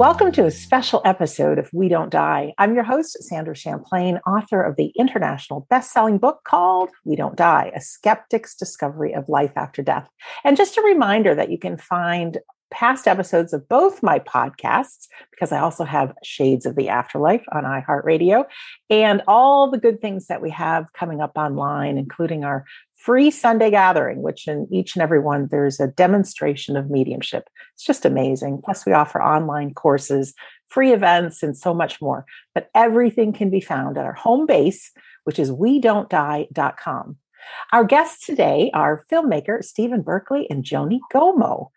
Welcome to a special episode of We Don't Die. I'm your host, Sandra Champlain, author of the international best-selling book called We Don't Die: A Skeptic's Discovery of Life After Death. And just a reminder that you can find past episodes of both my podcasts, because I also have Shades of the Afterlife on iHeartRadio, and all the good things that we have coming up online, including our free Sunday gathering, which in each and every one, there's a demonstration of mediumship. It's just amazing. Plus, we offer online courses, free events, and so much more. But everything can be found at our home base, which is we don't die.com. Our guests today are filmmaker Stephen Berkley and Joni Gommo.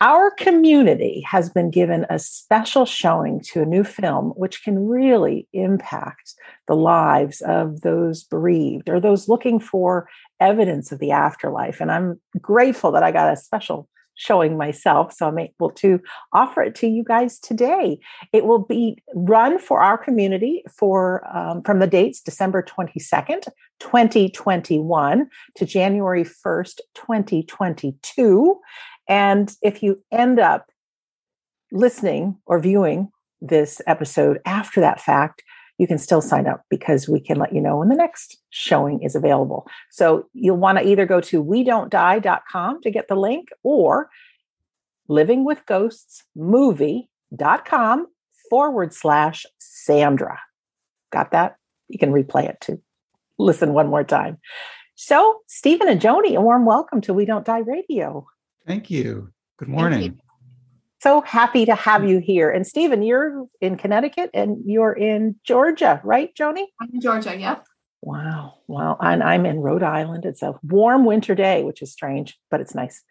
Our community has been given a special showing to a new film which can really impact the lives of those bereaved or those looking for evidence of the afterlife. And I'm grateful that I got a special showing myself. So I'm able to offer it to you guys today. It will be run for our community for um, from the dates December 22nd, 2021 to January 1st, 2022. And if you end up listening or viewing this episode after that fact, you can still sign up because we can let you know when the next showing is available. So you'll want to either go to we don't die.com to get the link or livingwithghostsmovie.com forward slash Sandra. Got that? You can replay it to listen one more time. So, Stephen and Joni, a warm welcome to We Don't Die Radio. Thank you. Good morning. So happy to have you here. And Stephen, you're in Connecticut and you're in Georgia, right, Joni? I'm in Georgia, yep. Wow. Wow. And I'm in Rhode Island. It's a warm winter day, which is strange, but it's nice.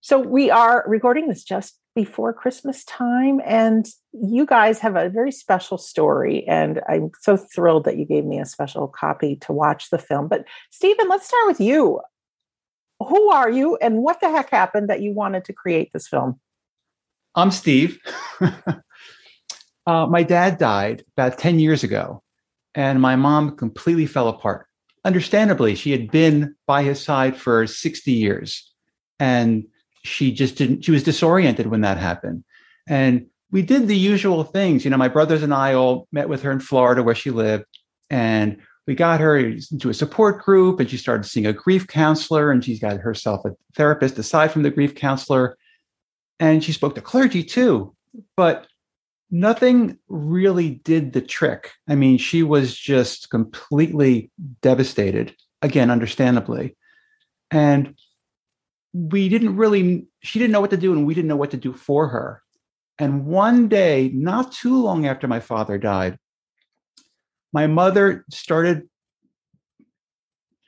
So we are recording this just before Christmas time. And you guys have a very special story. And I'm so thrilled that you gave me a special copy to watch the film. But Stephen, let's start with you who are you and what the heck happened that you wanted to create this film? I'm Steve. uh, my dad died about 10 years ago, and my mom completely fell apart. Understandably, she had been by his side for 60 years, and she just didn't, she was disoriented when that happened. And we did the usual things. You know, my brothers and I all met with her in Florida where she lived, and we got her into a support group and she started seeing a grief counselor and she's got herself a therapist aside from the grief counselor and she spoke to clergy too but nothing really did the trick i mean she was just completely devastated again understandably and we didn't really she didn't know what to do and we didn't know what to do for her and one day not too long after my father died my mother started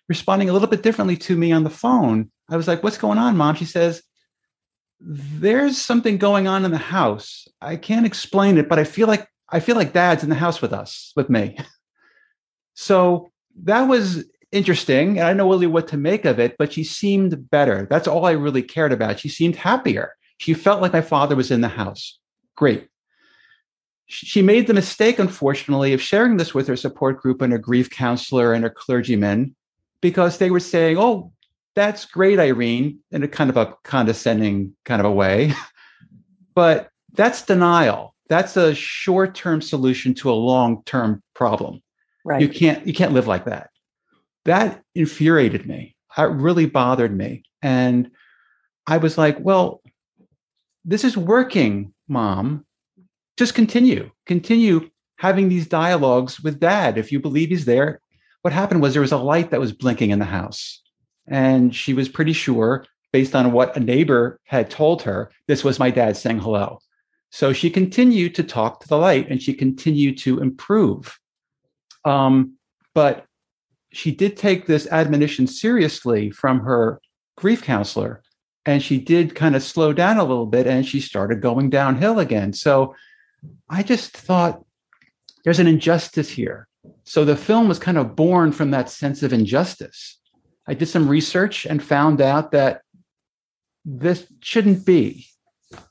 responding a little bit differently to me on the phone. I was like, What's going on, mom? She says, There's something going on in the house. I can't explain it, but I feel like I feel like dad's in the house with us, with me. so that was interesting. And I don't know really what to make of it, but she seemed better. That's all I really cared about. She seemed happier. She felt like my father was in the house. Great she made the mistake, unfortunately, of sharing this with her support group and her grief counselor and her clergyman because they were saying, Oh, that's great, Irene, in a kind of a condescending kind of a way. but that's denial. That's a short-term solution to a long-term problem. Right. You can't you can't live like that. That infuriated me. That really bothered me. And I was like, well, this is working, mom just continue, continue having these dialogues with dad. If you believe he's there, what happened was there was a light that was blinking in the house. And she was pretty sure, based on what a neighbor had told her, this was my dad saying hello. So she continued to talk to the light and she continued to improve. Um, but she did take this admonition seriously from her grief counselor and she did kind of slow down a little bit and she started going downhill again. So I just thought there's an injustice here. So the film was kind of born from that sense of injustice. I did some research and found out that this shouldn't be.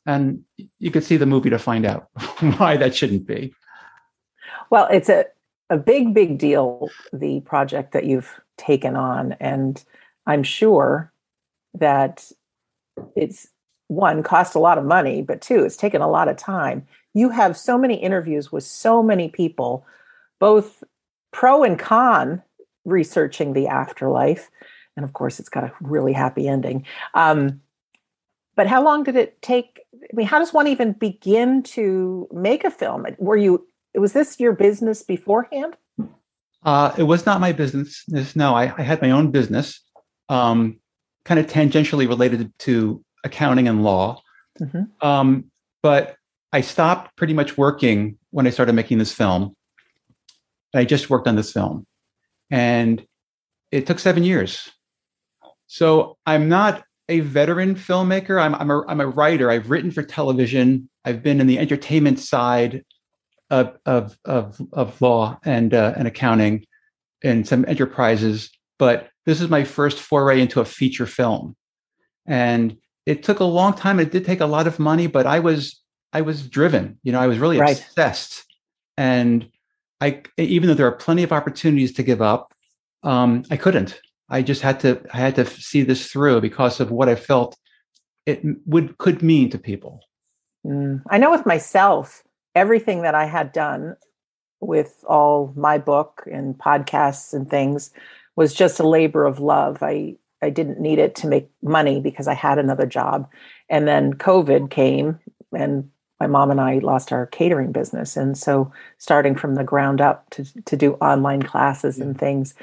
And you could see the movie to find out why that shouldn't be. Well, it's a, a big, big deal, the project that you've taken on. And I'm sure that it's one cost a lot of money, but two, it's taken a lot of time. You have so many interviews with so many people, both pro and con, researching the afterlife. And of course, it's got a really happy ending. Um, but how long did it take? I mean, how does one even begin to make a film? Were you, was this your business beforehand? Uh, it was not my business. No, I, I had my own business, um, kind of tangentially related to accounting and law. Mm-hmm. Um, but I stopped pretty much working when I started making this film. I just worked on this film. And it took seven years. So I'm not a veteran filmmaker. I'm, I'm, a, I'm a writer. I've written for television. I've been in the entertainment side of, of, of, of law and, uh, and accounting in some enterprises. But this is my first foray into a feature film. And it took a long time. It did take a lot of money, but I was I was driven. You know, I was really right. obsessed. And I even though there are plenty of opportunities to give up, um, I couldn't. I just had to I had to see this through because of what I felt it would could mean to people. Mm. I know with myself, everything that I had done with all my book and podcasts and things was just a labor of love. I I didn't need it to make money because I had another job. And then COVID came and my mom and I lost our catering business. And so starting from the ground up to, to do online classes and things.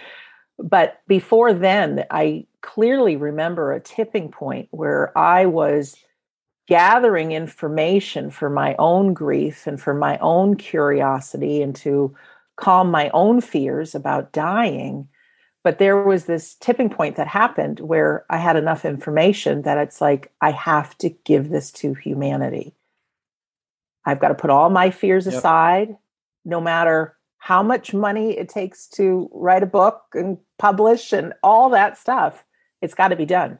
But before then, I clearly remember a tipping point where I was gathering information for my own grief and for my own curiosity and to calm my own fears about dying. But there was this tipping point that happened where I had enough information that it's like, I have to give this to humanity. I've got to put all my fears yep. aside, no matter how much money it takes to write a book and publish and all that stuff. It's got to be done.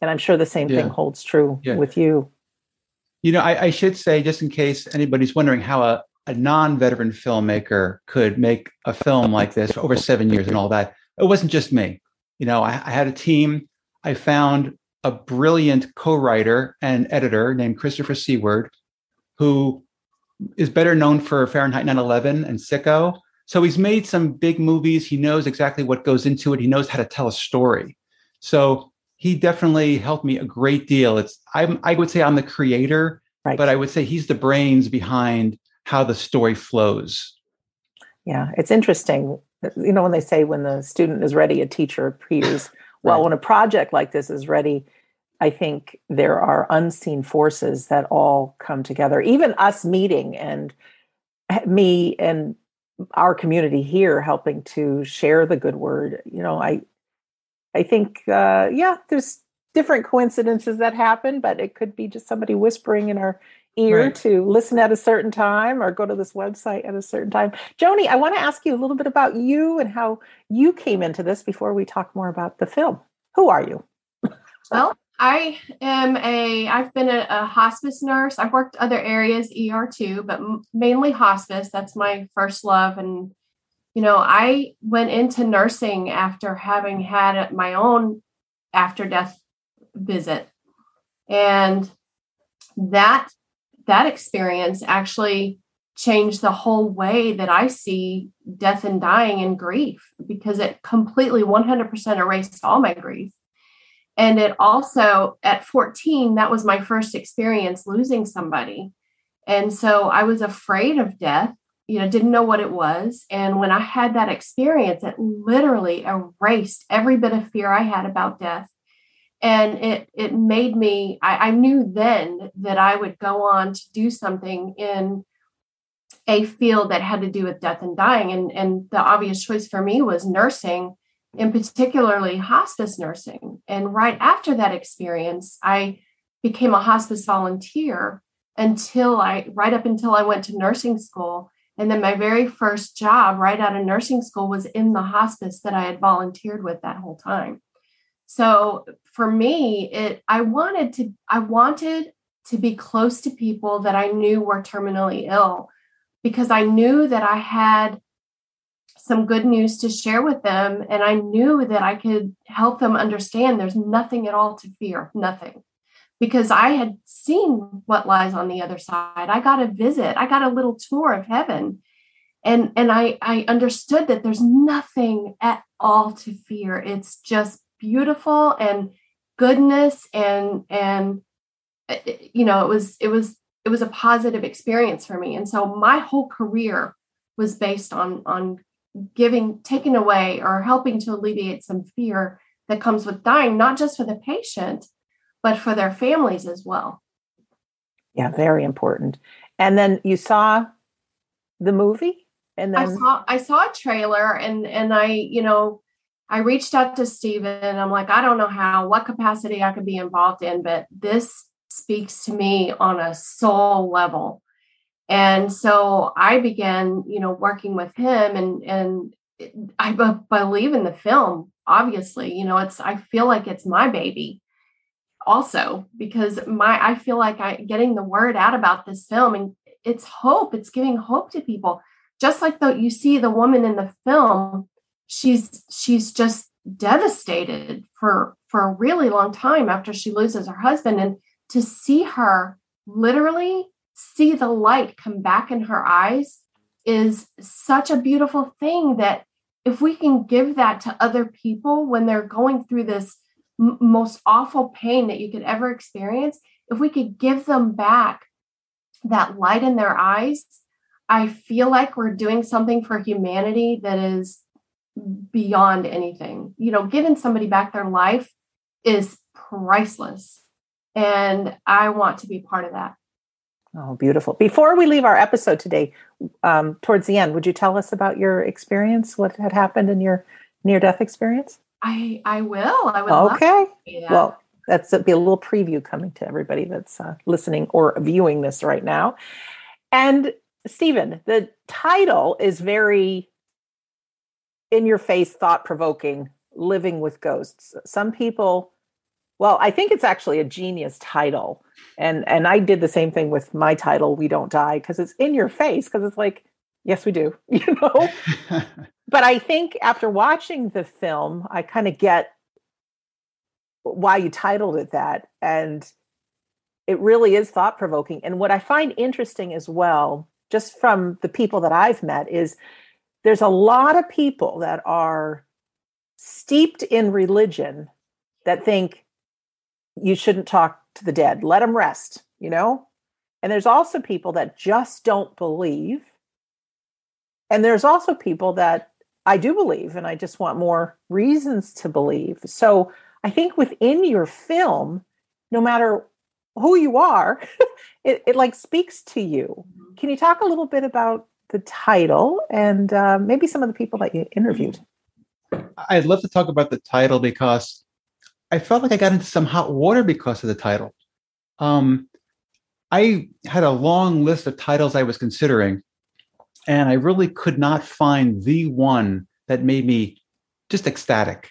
And I'm sure the same yeah. thing holds true yeah. with you. You know, I, I, should say, just in case anybody's wondering how a, a non veteran filmmaker could make a film like this for over seven years and all that, it wasn't just me. You know, I, I had a team. I found a brilliant co writer and editor named Christopher Seward who is better known for Fahrenheit 9/11 and Sicko. So he's made some big movies. He knows exactly what goes into it. He knows how to tell a story. So he definitely helped me a great deal. It's I'm I would say I'm the creator, right. but I would say he's the brains behind how the story flows. Yeah, it's interesting. You know, when they say when the student is ready, a teacher appears. Well, right. when a project like this is ready, I think there are unseen forces that all come together. Even us meeting and me and our community here helping to share the good word. You know, I I think uh, yeah, there's different coincidences that happen, but it could be just somebody whispering in our ear right. to listen at a certain time or go to this website at a certain time. Joni, I want to ask you a little bit about you and how you came into this before we talk more about the film. Who are you? Well, I am a, I've been a, a, hospice nurse. I've worked other areas, ER too, but mainly hospice. That's my first love. And, you know, I went into nursing after having had my own after death visit. And that, that experience actually changed the whole way that I see death and dying and grief because it completely 100% erased all my grief and it also, at 14, that was my first experience losing somebody. And so I was afraid of death, you know, didn't know what it was. And when I had that experience, it literally erased every bit of fear I had about death. And it it made me, I, I knew then that I would go on to do something in a field that had to do with death and dying. And, and the obvious choice for me was nursing in particularly hospice nursing. And right after that experience, I became a hospice volunteer until I, right up until I went to nursing school. And then my very first job right out of nursing school was in the hospice that I had volunteered with that whole time. So for me, it I wanted to I wanted to be close to people that I knew were terminally ill because I knew that I had some good news to share with them. And I knew that I could help them understand there's nothing at all to fear, nothing. because I had seen what lies on the other side. I got a visit, I got a little tour of heaven. And, and I, I understood that there's nothing at all to fear. It's just beautiful and goodness and and eh, eh, you know it was it was it was a positive experience for me and so my whole career was based on on giving taken away or helping to alleviate some fear that comes with dying not just for the patient but for their families as well yeah very important and then you saw the movie and then I saw I saw a trailer and and I you know I reached out to Stephen. I'm like, I don't know how, what capacity I could be involved in, but this speaks to me on a soul level. And so I began, you know, working with him and and I b- believe in the film, obviously. You know, it's I feel like it's my baby also because my I feel like I getting the word out about this film and it's hope, it's giving hope to people. Just like though you see the woman in the film she's she's just devastated for for a really long time after she loses her husband and to see her literally see the light come back in her eyes is such a beautiful thing that if we can give that to other people when they're going through this m- most awful pain that you could ever experience if we could give them back that light in their eyes i feel like we're doing something for humanity that is beyond anything. You know, giving somebody back their life is priceless. And I want to be part of that. Oh, beautiful. Before we leave our episode today, um, towards the end, would you tell us about your experience? What had happened in your near death experience? I I will. I would. Okay. Well, that's a, be a little preview coming to everybody that's uh, listening or viewing this right now. And Stephen, the title is very in your face, thought provoking, living with ghosts. Some people, well, I think it's actually a genius title. And and I did the same thing with my title, We Don't Die, because it's in your face, because it's like, yes, we do, you know. but I think after watching the film, I kind of get why you titled it that. And it really is thought provoking. And what I find interesting as well, just from the people that I've met, is there's a lot of people that are steeped in religion that think you shouldn't talk to the dead, let them rest, you know? And there's also people that just don't believe. And there's also people that I do believe, and I just want more reasons to believe. So I think within your film, no matter who you are, it, it like speaks to you. Mm-hmm. Can you talk a little bit about the title and uh, maybe some of the people that you interviewed. I'd love to talk about the title because I felt like I got into some hot water because of the title. Um, I had a long list of titles I was considering, and I really could not find the one that made me just ecstatic.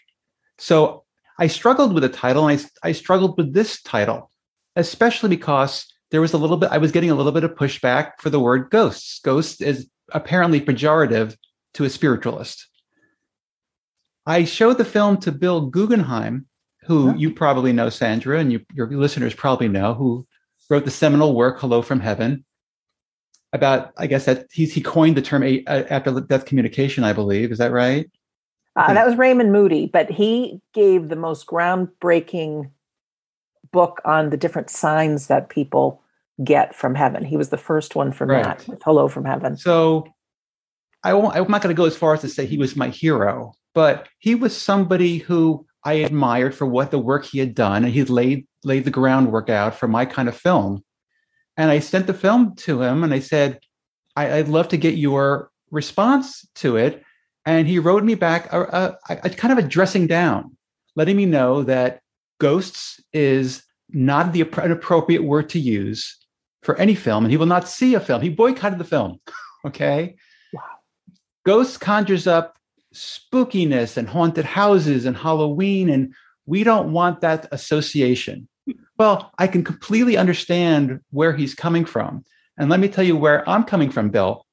So I struggled with the title, and I, I struggled with this title, especially because there was a little bit, I was getting a little bit of pushback for the word ghosts. Ghost is apparently pejorative to a spiritualist. I showed the film to Bill Guggenheim, who yeah. you probably know, Sandra, and you, your listeners probably know, who wrote the seminal work "Hello from Heaven." About, I guess that he's he coined the term a, a, after death communication. I believe is that right? Uh, that was Raymond Moody, but he gave the most groundbreaking book on the different signs that people get from heaven. He was the first one from right. that with Hello from Heaven. So I won't, I'm not going to go as far as to say he was my hero, but he was somebody who I admired for what the work he had done, and he laid laid the groundwork out for my kind of film. And I sent the film to him, and I said, I, would love to get your response to it." And he wrote me back a, a, a kind of a dressing down, letting me know that ghosts is not the an appropriate word to use for any film, and he will not see a film. He boycotted the film. okay. Wow. Ghosts conjures up spookiness and haunted houses and Halloween, and we don't want that association. Well, I can completely understand where he's coming from. And let me tell you where I'm coming from, Bill.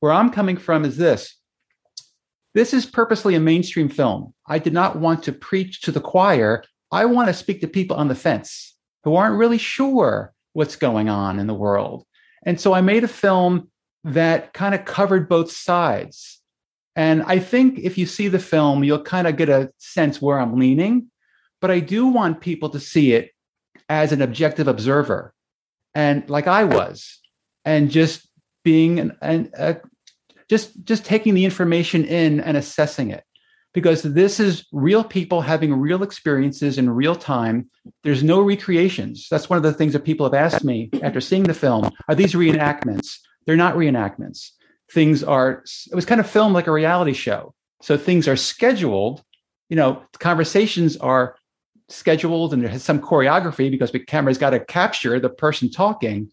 Where I'm coming from is this this is purposely a mainstream film. I did not want to preach to the choir. I want to speak to people on the fence who aren't really sure what's going on in the world. And so I made a film that kind of covered both sides. And I think if you see the film, you'll kind of get a sense where I'm leaning. But I do want people to see it as an objective observer and like I was, and just being an, an just just taking the information in and assessing it because this is real people having real experiences in real time. There's no recreations. That's one of the things that people have asked me after seeing the film. Are these reenactments? They're not reenactments. Things are, it was kind of filmed like a reality show. So things are scheduled. You know, conversations are scheduled and there has some choreography because the camera's got to capture the person talking.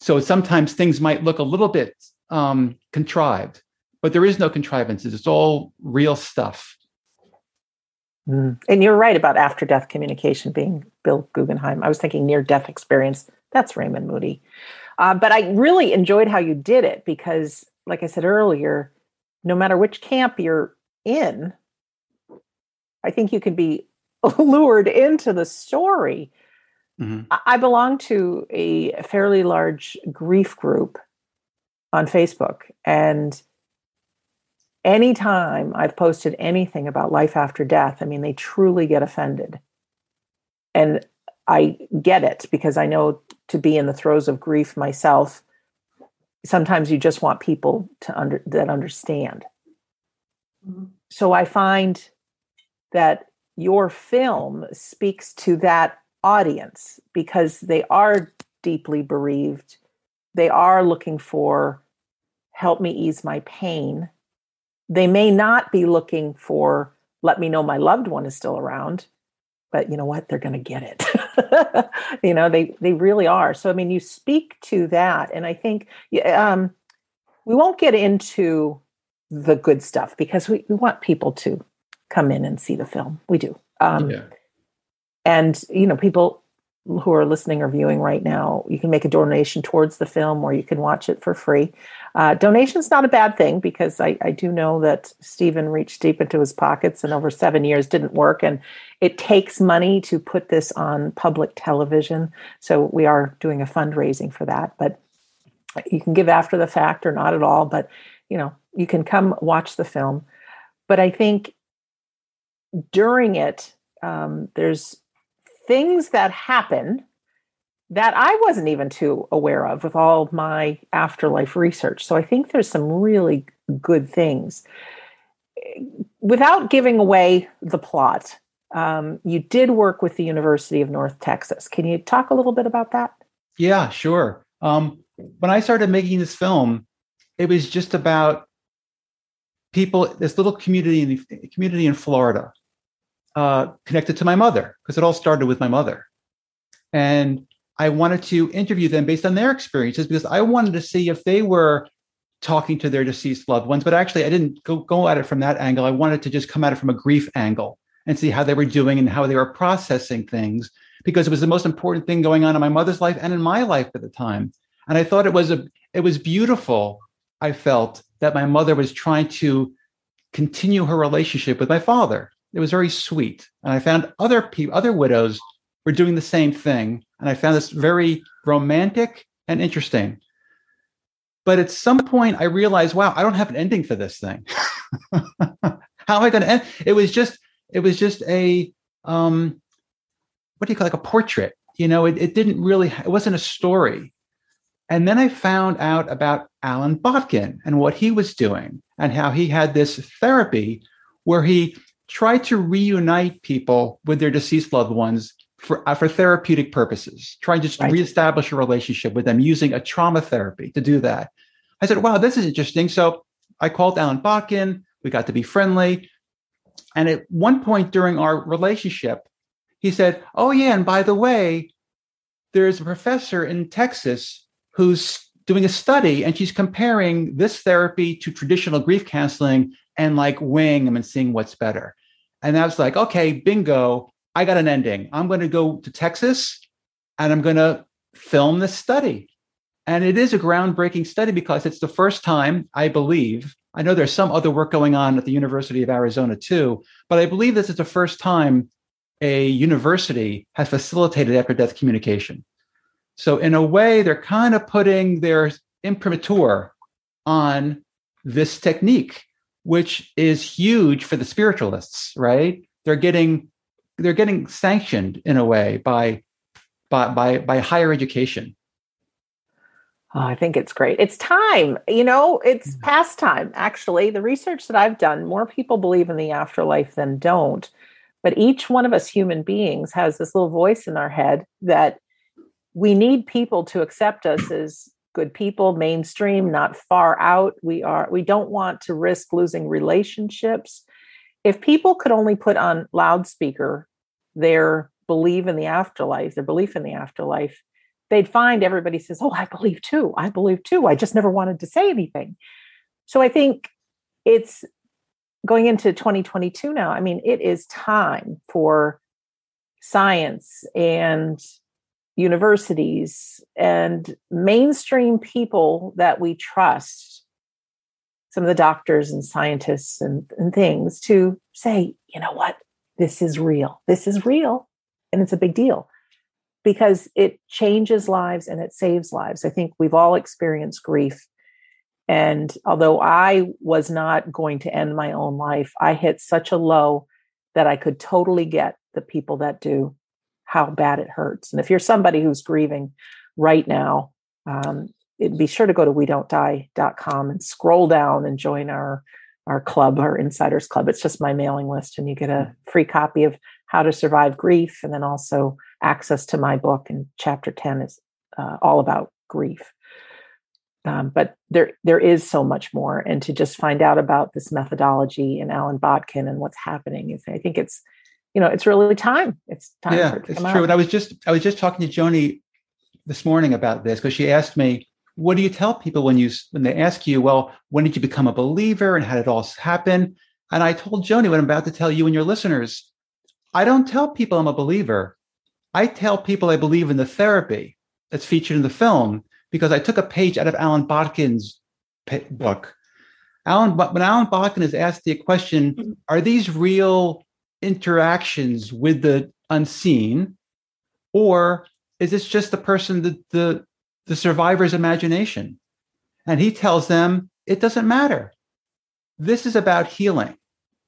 So sometimes things might look a little bit um, contrived, but there is no contrivances. It's all real stuff. Mm. And you're right about after death communication being Bill Guggenheim. I was thinking near death experience. That's Raymond Moody. Uh, but I really enjoyed how you did it because, like I said earlier, no matter which camp you're in, I think you can be lured into the story. Mm-hmm. I belong to a fairly large grief group on Facebook. And anytime I've posted anything about life after death, I mean, they truly get offended. And I get it because I know to be in the throes of grief myself, sometimes you just want people to under that understand. Mm-hmm. So I find that your film speaks to that audience because they are deeply bereaved. They are looking for help me ease my pain. They may not be looking for let me know my loved one is still around, but you know what? They're going to get it. you know, they they really are. So I mean, you speak to that, and I think um, we won't get into the good stuff because we, we want people to come in and see the film. We do. Um, yeah. And, you know, people who are listening or viewing right now, you can make a donation towards the film or you can watch it for free. Uh, donation's not a bad thing because I, I do know that Stephen reached deep into his pockets and over seven years didn't work. And it takes money to put this on public television. So we are doing a fundraising for that. But you can give after the fact or not at all. But, you know, you can come watch the film. But I think during it, um, there's things that happen that I wasn't even too aware of with all my afterlife research. So I think there's some really good things. Without giving away the plot, um, you did work with the University of North Texas. Can you talk a little bit about that? Yeah, sure. Um, when I started making this film, it was just about people, this little community in the community in Florida uh, connected to my mother because it all started with my mother. And I wanted to interview them based on their experiences because I wanted to see if they were talking to their deceased loved ones. But actually, I didn't go, go at it from that angle. I wanted to just come at it from a grief angle and see how they were doing and how they were processing things because it was the most important thing going on in my mother's life and in my life at the time. And I thought it was a it was beautiful. I felt that my mother was trying to continue her relationship with my father it was very sweet. And I found other people, other widows were doing the same thing. And I found this very romantic and interesting. But at some point, I realized, wow, I don't have an ending for this thing. How am I going to end? It was just, it was just a, um, what do you call it, like a portrait? You know, it, it didn't really, it wasn't a story. And then I found out about Alan Botkin and what he was doing and how he had this therapy where he try to reunite people with their deceased loved ones for, uh, for therapeutic purposes, trying to right. reestablish a relationship with them using a trauma therapy to do that. I said, wow, this is interesting. So I called Alan Botkin. We got to be friendly. And at one point during our relationship, he said, oh, yeah, and by the way, there's a professor in Texas who's doing a study and she's comparing this therapy to traditional grief counseling and like weighing them and seeing what's better. And I was like, okay, bingo, I got an ending. I'm going to go to Texas and I'm going to film this study. And it is a groundbreaking study because it's the first time, I believe, I know there's some other work going on at the University of Arizona too, but I believe this is the first time a university has facilitated after death communication. So, in a way, they're kind of putting their imprimatur on this technique, which is huge for the spiritualists, right? They're getting they're getting sanctioned in a way by by by, by higher education. Oh, I think it's great. It's time. You know, it's mm. past time, actually. The research that I've done, more people believe in the afterlife than don't. But each one of us human beings has this little voice in our head that we need people to accept us as good people, mainstream, not far out. We are we don't want to risk losing relationships. If people could only put on loudspeaker their belief in the afterlife, their belief in the afterlife, they'd find everybody says, Oh, I believe too. I believe too. I just never wanted to say anything. So I think it's going into 2022 now. I mean, it is time for science and universities and mainstream people that we trust, some of the doctors and scientists and, and things, to say, you know what, this is real. This is real. And it's a big deal because it changes lives and it saves lives. I think we've all experienced grief. And although I was not going to end my own life, I hit such a low that I could totally get the people that do how bad it hurts. And if you're somebody who's grieving right now, um, be sure to go to we don't die.com and scroll down and join our our club, our insiders club. It's just my mailing list, and you get a free copy of How to Survive Grief, and then also access to my book. And chapter 10 is uh, all about grief. Um, but there there is so much more, and to just find out about this methodology and Alan Botkin and what's happening is, I think it's, you know, it's really time. It's time. Yeah, it it's true. Out. And I was just I was just talking to Joni this morning about this because she asked me, "What do you tell people when you when they ask you, well, when did you become a believer and how did it all happen?" And I told Joni what I'm about to tell you and your listeners. I don't tell people I'm a believer. I tell people I believe in the therapy that's featured in the film because I took a page out of Alan Botkin's book. Alan, when Alan Botkin is asked the question, mm-hmm. are these real interactions with the unseen, or is this just the person, the, the, the survivor's imagination? And he tells them it doesn't matter. This is about healing.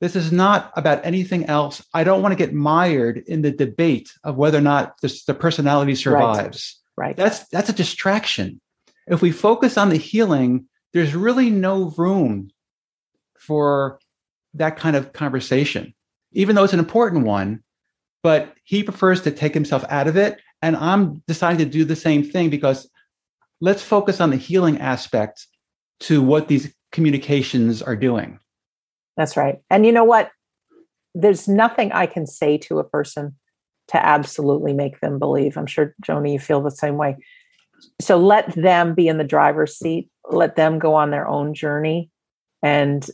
This is not about anything else. I don't want to get mired in the debate of whether or not this, the personality survives. Right. right. That's that's a distraction. If we focus on the healing, there's really no room for that kind of conversation, even though it's an important one. But he prefers to take himself out of it. And I'm deciding to do the same thing because let's focus on the healing aspect to what these communications are doing. That's right. And you know what? There's nothing I can say to a person to absolutely make them believe. I'm sure, Joni, you feel the same way. So let them be in the driver's seat, let them go on their own journey. And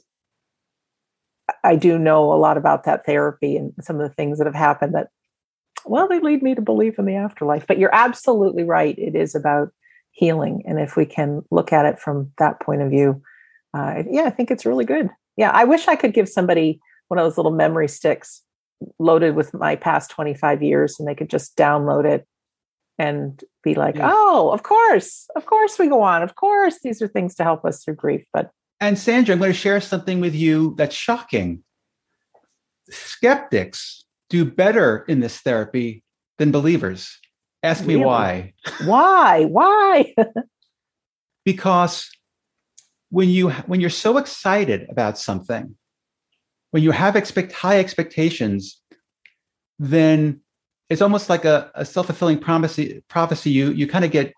I do know a lot about that therapy and some of the things that have happened that, well, they lead me to believe in the afterlife. But you're absolutely right. It is about healing. And if we can look at it from that point of view, uh, yeah, I think it's really good. Yeah, I wish I could give somebody one of those little memory sticks loaded with my past 25 years and they could just download it and be like, yeah. oh, of course, of course we go on. Of course, these are things to help us through grief. But and Sandra, I'm going to share something with you that's shocking. Skeptics do better in this therapy than believers. Ask really? me why. Why? Why? because when you when you're so excited about something, when you have expect high expectations, then it's almost like a, a self-fulfilling prophecy prophecy you you kind of get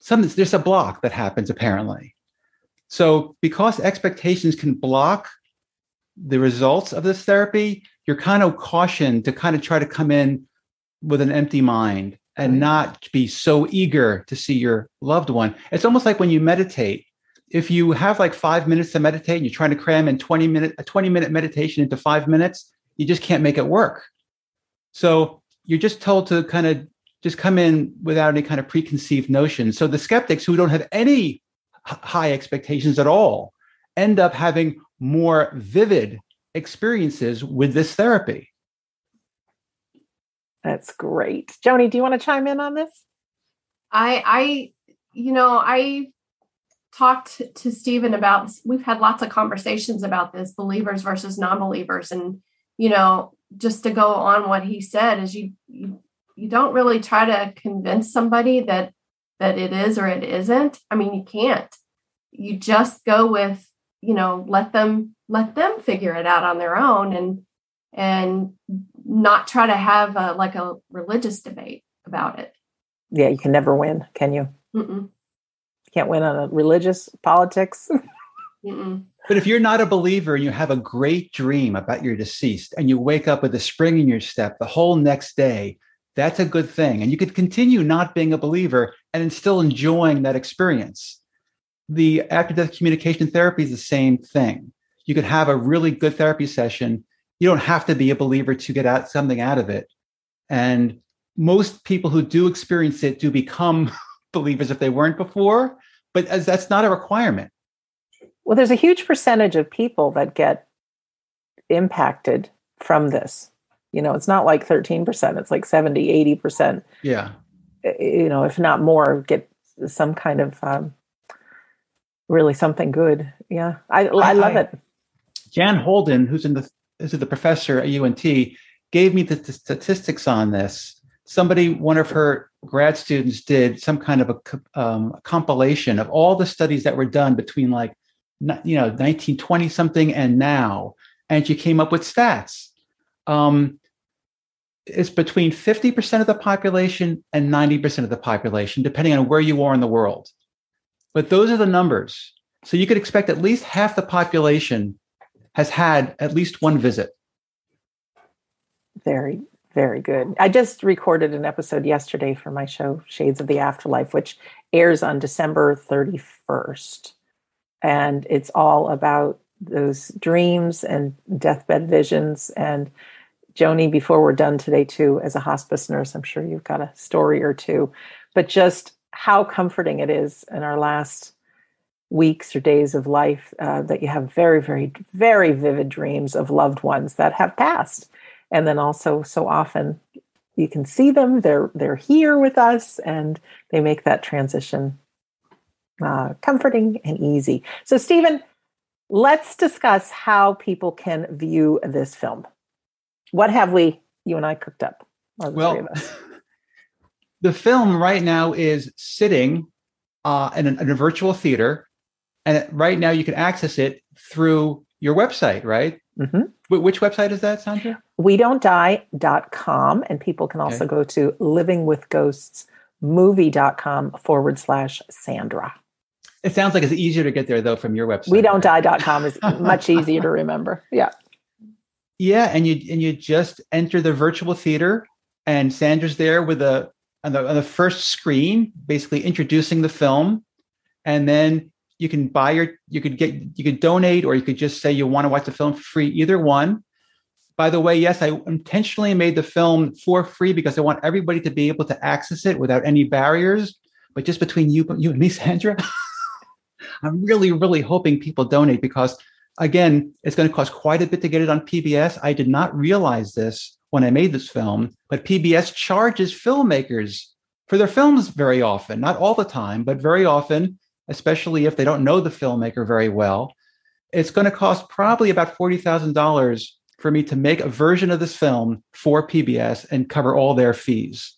some there's a block that happens apparently so because expectations can block the results of this therapy you're kind of cautioned to kind of try to come in with an empty mind and not be so eager to see your loved one. It's almost like when you meditate. If you have like five minutes to meditate and you're trying to cram in 20 minute a 20 minute meditation into five minutes you just can't make it work. So you're just told to kind of just come in without any kind of preconceived notions so the skeptics who don't have any high expectations at all end up having more vivid experiences with this therapy That's great. Joni, do you want to chime in on this? I, I, you know, I talked to Stephen about, we've had lots of conversations about this believers versus non believers. And, you know, just to go on what he said is you, you, you don't really try to convince somebody that that it is or it isn't. I mean, you can't. You just go with, you know, let them let them figure it out on their own and and not try to have a, like a religious debate about it. Yeah, you can never win, can you? Mm-mm. You can't win on a religious politics. But if you're not a believer and you have a great dream about your deceased and you wake up with a spring in your step the whole next day, that's a good thing. And you could continue not being a believer and still enjoying that experience. The after death communication therapy is the same thing. You could have a really good therapy session. You don't have to be a believer to get out something out of it. And most people who do experience it do become believers if they weren't before, but as that's not a requirement. Well, there's a huge percentage of people that get impacted from this. You know, it's not like 13%, it's like 70, 80%. Yeah. You know, if not more, get some kind of um, really something good. Yeah. I, I, I love it. Jan Holden, who's in the is the professor at UNT, gave me the, the statistics on this. Somebody, one of her grad students, did some kind of a, um, a compilation of all the studies that were done between like you know 1920 something and now, and she came up with stats. Um, it's between 50% of the population and 90% of the population, depending on where you are in the world. But those are the numbers. So you could expect at least half the population has had at least one visit. Very, very good. I just recorded an episode yesterday for my show, Shades of the Afterlife, which airs on December 31st. And it's all about those dreams and deathbed visions and Joni, before we're done today, too, as a hospice nurse, I'm sure you've got a story or two, but just how comforting it is in our last weeks or days of life uh, that you have very, very, very vivid dreams of loved ones that have passed. And then also, so often you can see them, they're, they're here with us, and they make that transition uh, comforting and easy. So, Stephen, let's discuss how people can view this film what have we, you and I, cooked up? well, the film right now is sitting uh, in, a, in a virtual theater. And right now you can access it through your website, right? Mm-hmm. which website is that, Sandra? We don't die.com. And people can also okay. go to livingwithghostsmovie.com forward slash Sandra. It sounds like it's easier to get there though from your website. We don't die.com is much easier to remember. Yeah. Yeah, and you and you just enter the virtual theater, and Sandra's there with a on the on the first screen, basically introducing the film, and then you can buy your you could get you could donate or you could just say you want to watch the film for free. Either one. By the way, yes, I intentionally made the film for free because I want everybody to be able to access it without any barriers. But just between you, you and me, Sandra, I'm really, really hoping people donate because Again, it's going to cost quite a bit to get it on PBS. I did not realize this when I made this film, but PBS charges filmmakers for their films very often, not all the time, but very often, especially if they don't know the filmmaker very well. It's going to cost probably about $40,000 for me to make a version of this film for PBS and cover all their fees.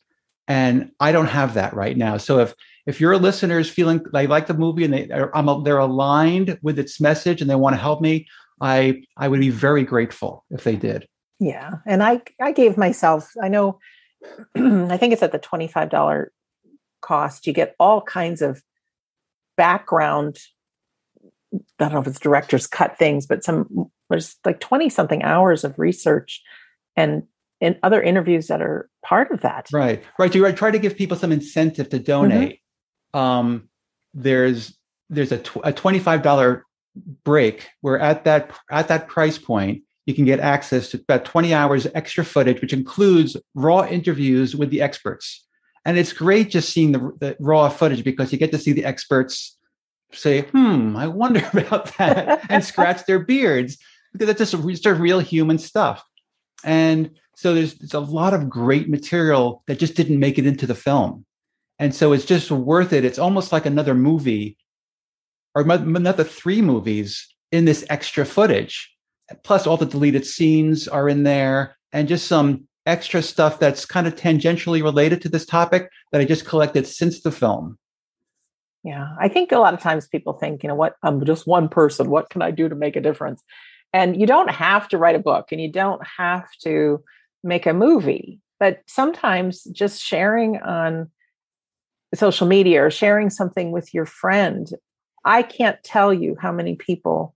And I don't have that right now. So if if your listeners feeling they like the movie and they are, I'm, they're aligned with its message and they want to help me, I I would be very grateful if they did. Yeah, and I I gave myself I know I think it's at the twenty five dollar cost. You get all kinds of background. I don't know if it's directors cut things, but some there's like twenty something hours of research and and other interviews that are part of that. Right, right. Do you try to give people some incentive to donate. Mm-hmm um, there's there's a, tw- a $25 break where at that at that price point you can get access to about 20 hours extra footage which includes raw interviews with the experts and it's great just seeing the, the raw footage because you get to see the experts say hmm i wonder about that and scratch their beards because that's just, just real human stuff And so there's, there's a lot of great material that just didn't make it into the film. And so it's just worth it. It's almost like another movie or another three movies in this extra footage. Plus, all the deleted scenes are in there and just some extra stuff that's kind of tangentially related to this topic that I just collected since the film. Yeah, I think a lot of times people think, you know what, I'm just one person. What can I do to make a difference? And you don't have to write a book and you don't have to make a movie, but sometimes just sharing on social media or sharing something with your friend, I can't tell you how many people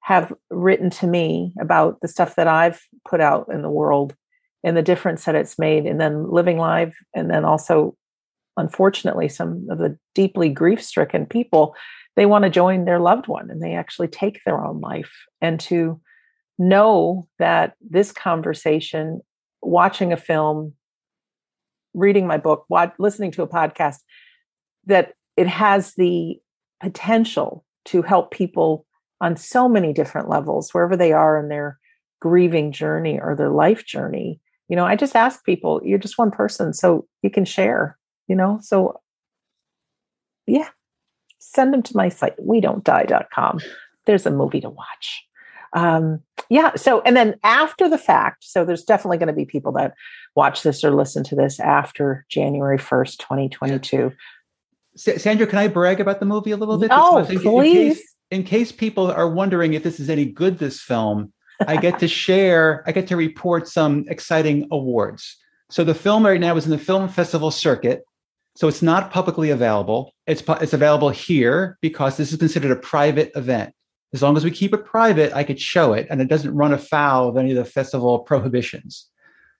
have written to me about the stuff that I've put out in the world and the difference that it's made and then living live and then also unfortunately some of the deeply grief stricken people they want to join their loved one and they actually take their own life. And to know that this conversation watching a film reading my book listening to a podcast that it has the potential to help people on so many different levels wherever they are in their grieving journey or their life journey. You know i just ask people you're just one person so you can share you know? So yeah. Send them to my site we don't die.com there's a movie to watch. Um yeah so and then after the fact so there's definitely going to be people that watch this or listen to this after january 1st 2022 sandra can i brag about the movie a little bit oh please in case, in case people are wondering if this is any good this film I get to share, I get to report some exciting awards. So the film right now is in the film festival circuit. So it's not publicly available. It's, it's available here because this is considered a private event. As long as we keep it private, I could show it and it doesn't run afoul of any of the festival prohibitions.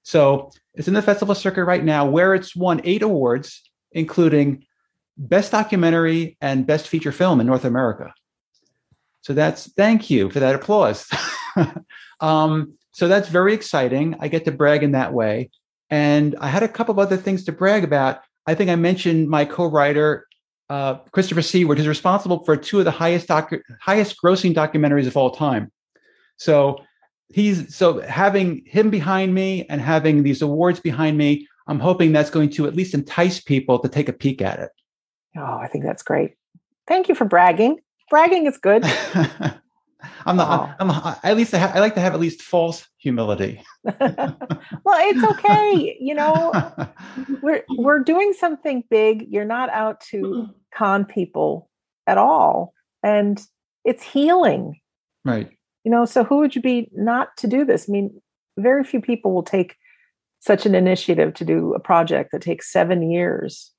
So it's in the festival circuit right now where it's won eight awards, including Best Documentary and Best Feature Film in North America. So that's thank you for that applause. um, so that's very exciting. I get to brag in that way. And I had a couple of other things to brag about. I think I mentioned my co-writer, uh, Christopher Seward, who's responsible for two of the highest docu- highest grossing documentaries of all time. So he's so having him behind me and having these awards behind me, I'm hoping that's going to at least entice people to take a peek at it. Oh, I think that's great. Thank you for bragging. Bragging is good. I'm not. I'm, I'm, at least I, I, like to have at least false humility. well, it's okay. You know, we're we're doing something big. You're not out to con people at all, and it's healing. Right. You know, so who would you be not to do this? I mean, very few people will take such an initiative to do a project that takes seven years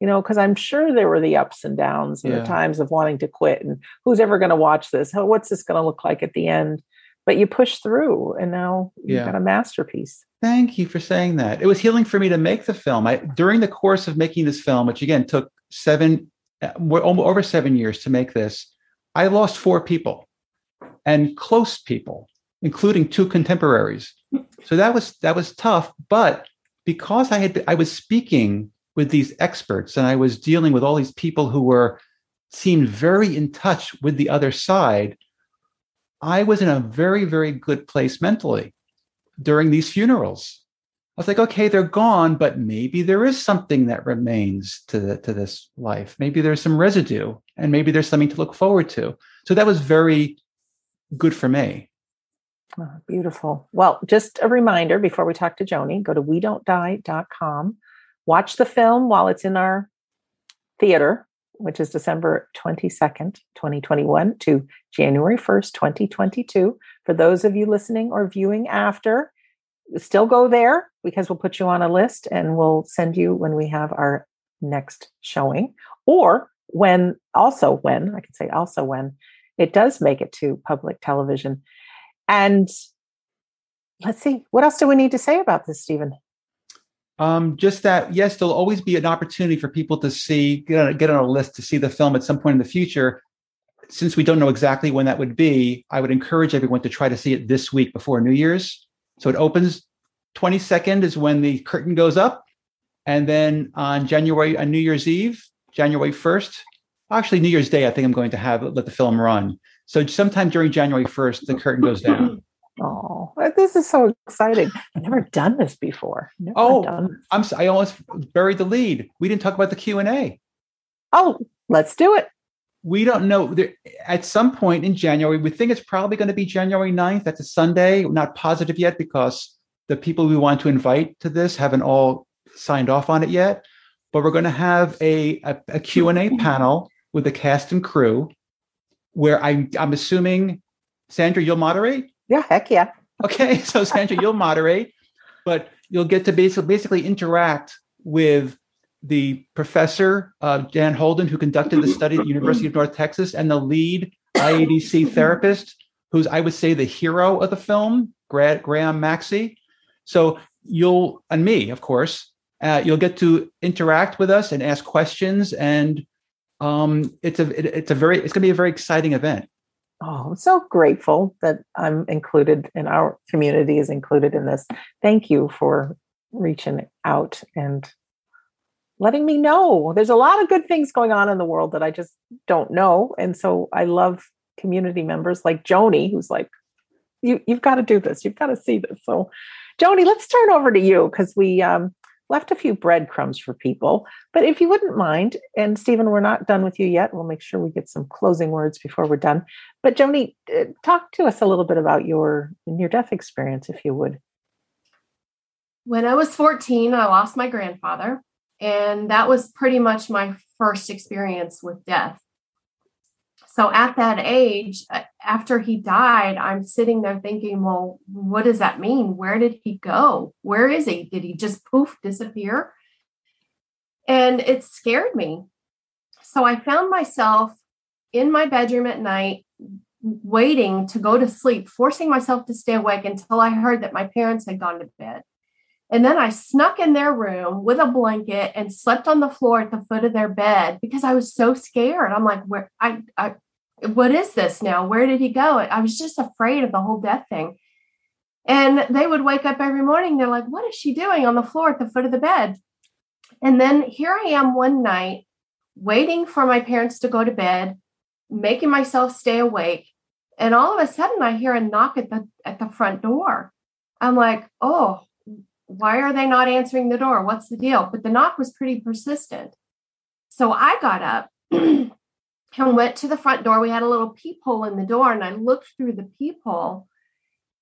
you know, because I'm sure there were the ups and downs and yeah. the times of wanting to quit and who's ever going to watch this? How, what's this going to look like at the end? But you push through and now you've yeah. got a masterpiece. Thank you for saying that. It was healing for me to make the film. I during the course of making this film, which again took seven uh, over seven years to make this, I lost four people and close people, including two contemporaries. So that was that was tough. But because I had I was speaking with these experts and I was dealing with all these people who were seemed very in touch with the other side, I was in a very, very good place mentally during these funerals. I was like, okay, they're gone, but maybe there is something that remains to the, to this life. Maybe there's some residue, and maybe there's something to look forward to. So that was very good for me. Oh, beautiful. Well, just a reminder before we talk to Joni, go to we don't die.com watch the film while it's in our theater, which is December 22nd, 2021 to January 1st, 2022. For those of you listening or viewing after, still go there because we'll put you on a list and we'll send you when we have our next showing or when also when I can say also when it does make it to public television. And let's see, what else do we need to say about this, Stephen? Um, just that, yes, there'll always be an opportunity for people to see, get on, get on a list to see the film at some point in the future. Since we don't know exactly when that would be, I would encourage everyone to try to see it this week before New Year's. So it opens 22nd is when the curtain goes up. And then on January, on New Year's Eve, January 1st, actually New Year's Day, I think I'm going to have let the film run. So sometime during January 1st, the curtain goes down. Oh, uh, this is so exciting. I've never done this before. Never oh, I'm I almost buried the lead. We didn't talk about the Q&A. Oh, let's do it. We don't know. There, at some point in January, we think it's probably going to be January 9th. That's a Sunday. We're not positive yet because the people we want to invite to this haven't all signed off on it yet. But we're going to have a, a, a Q&A panel with the cast and crew where I, I'm assuming, Sandra, you'll moderate? Yeah, heck yeah. Okay, so Sandra, you'll moderate, but you'll get to basically basically interact with the professor uh, Jan Holden, who conducted the study at the University of North Texas, and the lead IADC therapist, who's I would say the hero of the film, Graham Maxey. So you'll and me, of course, uh, you'll get to interact with us and ask questions, and um, it's a it, it's a very it's going to be a very exciting event. Oh, I'm so grateful that I'm included and our community is included in this. Thank you for reaching out and letting me know. There's a lot of good things going on in the world that I just don't know. And so I love community members like Joni, who's like, you, you've got to do this. You've got to see this. So, Joni, let's turn over to you because we um, left a few breadcrumbs for people. But if you wouldn't mind, and Stephen, we're not done with you yet. We'll make sure we get some closing words before we're done. But Joni, uh, talk to us a little bit about your near death experience, if you would. When I was 14, I lost my grandfather, and that was pretty much my first experience with death. So at that age, uh, after he died, I'm sitting there thinking, well, what does that mean? Where did he go? Where is he? Did he just poof disappear? And it scared me. So I found myself in my bedroom at night, waiting to go to sleep, forcing myself to stay awake until I heard that my parents had gone to bed. And then I snuck in their room with a blanket and slept on the floor at the foot of their bed because I was so scared. I'm like, where I, I what is this now? Where did he go? I was just afraid of the whole death thing. And they would wake up every morning. They're like, what is she doing on the floor at the foot of the bed? And then here I am one night waiting for my parents to go to bed, making myself stay awake. And all of a sudden I hear a knock at the at the front door. I'm like, oh, why are they not answering the door? What's the deal? But the knock was pretty persistent. So I got up and went to the front door. We had a little peephole in the door, and I looked through the peephole.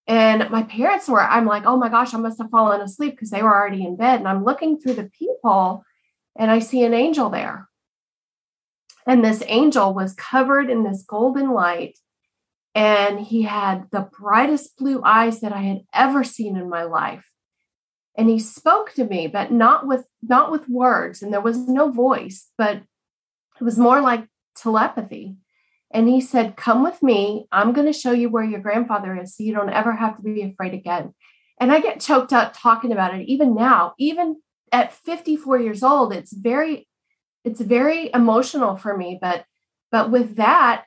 And my parents were, I'm like, oh my gosh, I must have fallen asleep because they were already in bed. And I'm looking through the peephole and I see an angel there. And this angel was covered in this golden light. And he had the brightest blue eyes that I had ever seen in my life. And he spoke to me, but not with not with words, and there was no voice, but it was more like telepathy. And he said, Come with me. I'm going to show you where your grandfather is so you don't ever have to be afraid again. And I get choked up talking about it even now, even at 54 years old. It's very, it's very emotional for me. But but with that,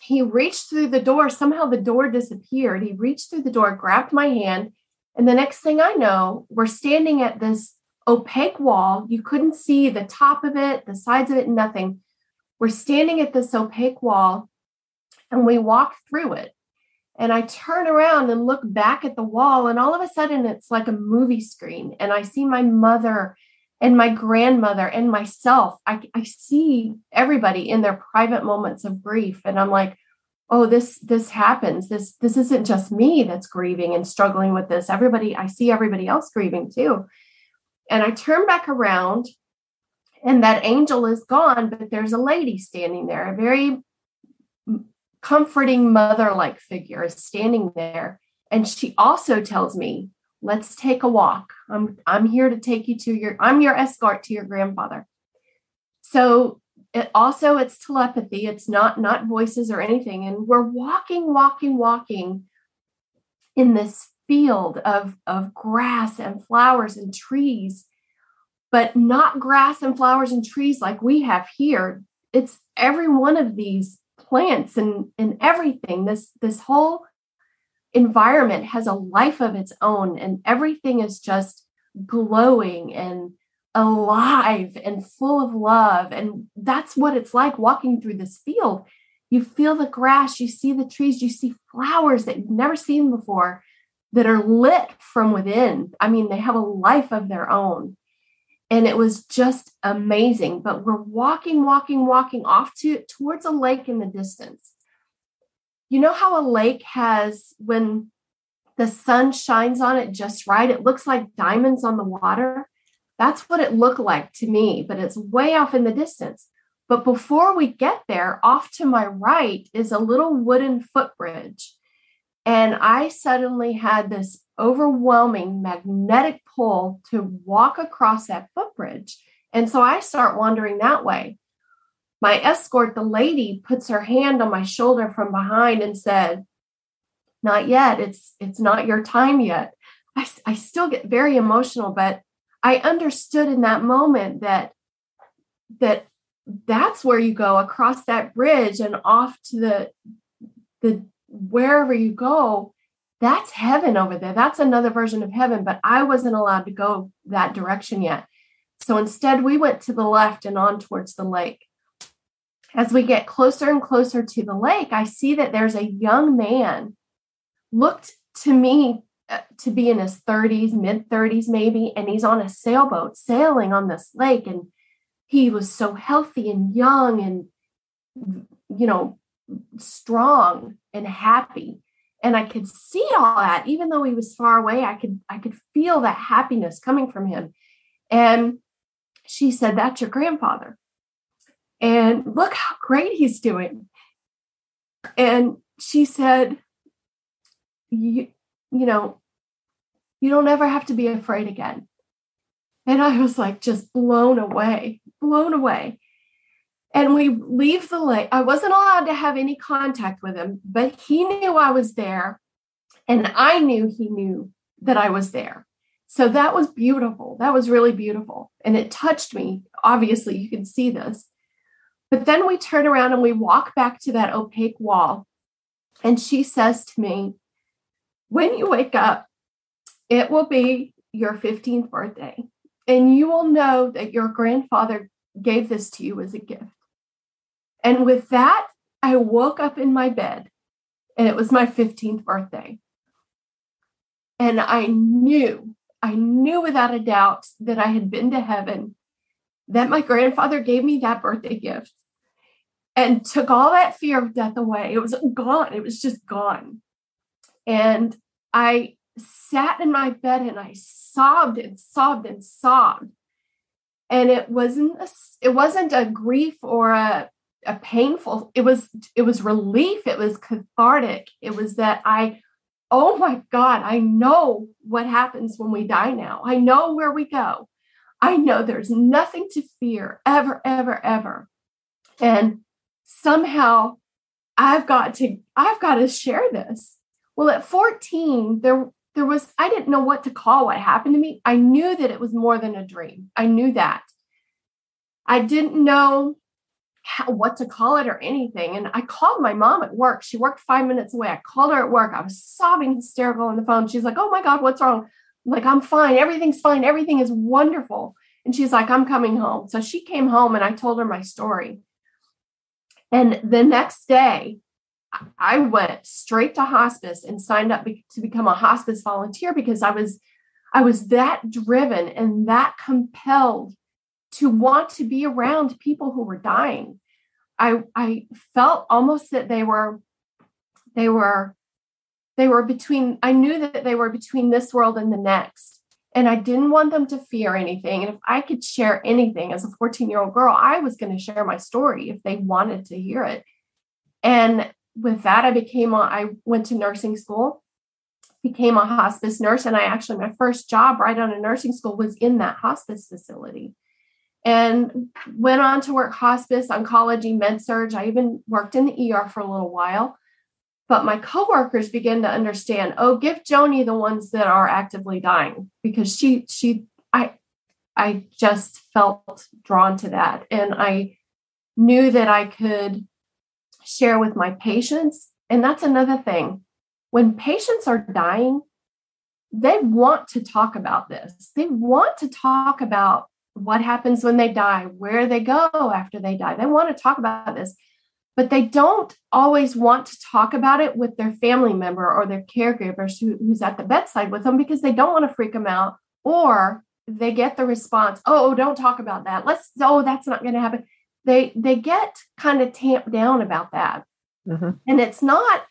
he reached through the door. Somehow the door disappeared. He reached through the door, grabbed my hand. And the next thing I know, we're standing at this opaque wall. You couldn't see the top of it, the sides of it, nothing. We're standing at this opaque wall and we walk through it. And I turn around and look back at the wall, and all of a sudden it's like a movie screen. And I see my mother and my grandmother and myself. I, I see everybody in their private moments of grief. And I'm like, oh this this happens this this isn't just me that's grieving and struggling with this everybody i see everybody else grieving too and i turn back around and that angel is gone, but there's a lady standing there, a very comforting mother like figure is standing there. And she also tells me, let's take a walk. I'm, I'm here to take you to your, I'm your escort to your grandfather. So it also it's telepathy. It's not, not voices or anything. And we're walking, walking, walking in this field of, of grass and flowers and trees but not grass and flowers and trees like we have here. It's every one of these plants and, and everything. This this whole environment has a life of its own, and everything is just glowing and alive and full of love. And that's what it's like walking through this field. you feel the grass, you see the trees, you see flowers that you've never seen before that are lit from within. I mean, they have a life of their own. And it was just amazing. But we're walking, walking, walking off to towards a lake in the distance. You know how a lake has when the sun shines on it just right, it looks like diamonds on the water. That's what it looked like to me, but it's way off in the distance. But before we get there, off to my right is a little wooden footbridge. And I suddenly had this overwhelming magnetic pull to walk across that footbridge. And so I start wandering that way. My escort, the lady, puts her hand on my shoulder from behind and said, Not yet. It's it's not your time yet. I, I still get very emotional, but I understood in that moment that that that's where you go across that bridge and off to the the wherever you go that's heaven over there. That's another version of heaven but i wasn't allowed to go that direction yet. So instead we went to the left and on towards the lake. As we get closer and closer to the lake i see that there's a young man looked to me uh, to be in his 30s mid 30s maybe and he's on a sailboat sailing on this lake and he was so healthy and young and you know strong and happy and i could see all that even though he was far away i could i could feel that happiness coming from him. And she said that's your grandfather. And look how great he's doing. And she said you, you know you don't ever have to be afraid again. And i was like just blown away blown away and we leave the lake. I wasn't allowed to have any contact with him, but he knew I was there. And I knew he knew that I was there. So that was beautiful. That was really beautiful. And it touched me. Obviously, you can see this. But then we turn around and we walk back to that opaque wall. And she says to me, When you wake up, it will be your 15th birthday. And you will know that your grandfather gave this to you as a gift. And with that, I woke up in my bed and it was my 15th birthday. And I knew, I knew without a doubt that I had been to heaven, that my grandfather gave me that birthday gift and took all that fear of death away. It was gone, it was just gone. And I sat in my bed and I sobbed and sobbed and sobbed. And it wasn't a, it wasn't a grief or a a painful it was it was relief it was cathartic. It was that i oh my god i know what happens when we die now. I know where we go. I know there's nothing to fear ever ever ever. And somehow i've got to i've got to share this. Well at 14 there there was i didn't know what to call what happened to me. I knew that it was more than a dream. I knew that. I didn't know how, what to call it or anything. And I called my mom at work. She worked five minutes away. I called her at work. I was sobbing hysterical on the phone. She's like, Oh my God, what's wrong? I'm like, I'm fine. Everything's fine. Everything is wonderful. And she's like, I'm coming home. So she came home and I told her my story. And the next day, I went straight to hospice and signed up to become a hospice volunteer because I was I was that driven and that compelled to want to be around people who were dying. I I felt almost that they were they were they were between I knew that they were between this world and the next. And I didn't want them to fear anything. And if I could share anything as a 14 year old girl, I was going to share my story if they wanted to hear it. And with that, I became, a, I went to nursing school, became a hospice nurse. And I actually, my first job right out of nursing school was in that hospice facility and went on to work hospice, oncology, med surg. I even worked in the ER for a little while. But my coworkers began to understand, oh, give Joni the ones that are actively dying because she she I I just felt drawn to that. And I knew that I could share with my patients. And that's another thing. When patients are dying, they want to talk about this. They want to talk about what happens when they die, where they go after they die. They want to talk about this. but they don't always want to talk about it with their family member or their caregivers who, who's at the bedside with them because they don't want to freak them out or they get the response oh don't talk about that let's oh that's not going to happen they they get kind of tamped down about that mm-hmm. and it's not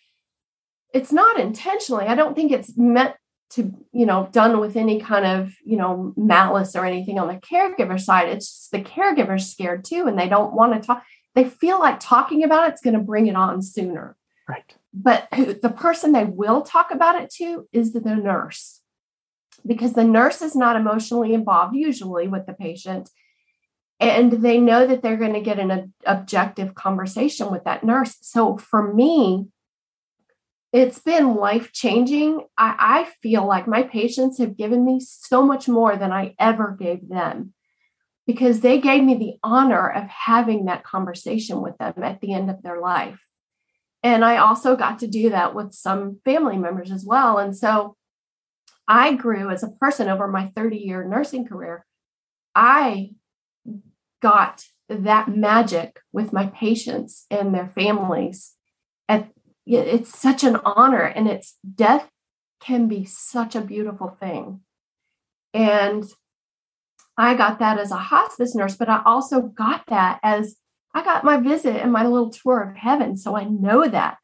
it's not intentionally i don't think it's meant to you know done with any kind of you know malice or anything on the caregiver side it's just the caregiver's scared too and they don't want to talk they feel like talking about it's going to bring it on sooner. Right. But who, the person they will talk about it to is the, the nurse. Because the nurse is not emotionally involved usually with the patient and they know that they're going to get an objective conversation with that nurse. So for me it's been life changing I, I feel like my patients have given me so much more than i ever gave them because they gave me the honor of having that conversation with them at the end of their life and i also got to do that with some family members as well and so I grew as a person over my 30 year nursing career. I got that magic with my patients and their families. And it's such an honor, and it's death can be such a beautiful thing. And I got that as a hospice nurse, but I also got that as I got my visit and my little tour of heaven. So I know that.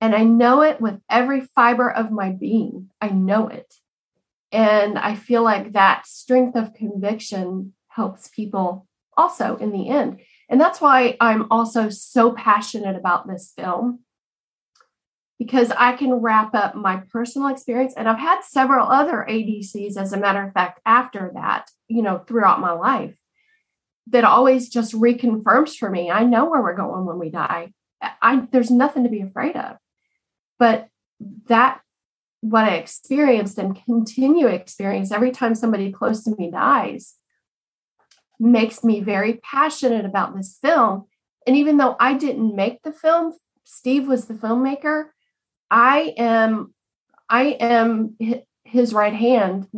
And I know it with every fiber of my being. I know it. And I feel like that strength of conviction helps people also in the end. And that's why I'm also so passionate about this film because I can wrap up my personal experience. And I've had several other ADCs, as a matter of fact, after that, you know, throughout my life that always just reconfirms for me I know where we're going when we die. I, there's nothing to be afraid of. But that what I experienced and continue to experience every time somebody close to me dies makes me very passionate about this film. And even though I didn't make the film, Steve was the filmmaker. I am I am his right hand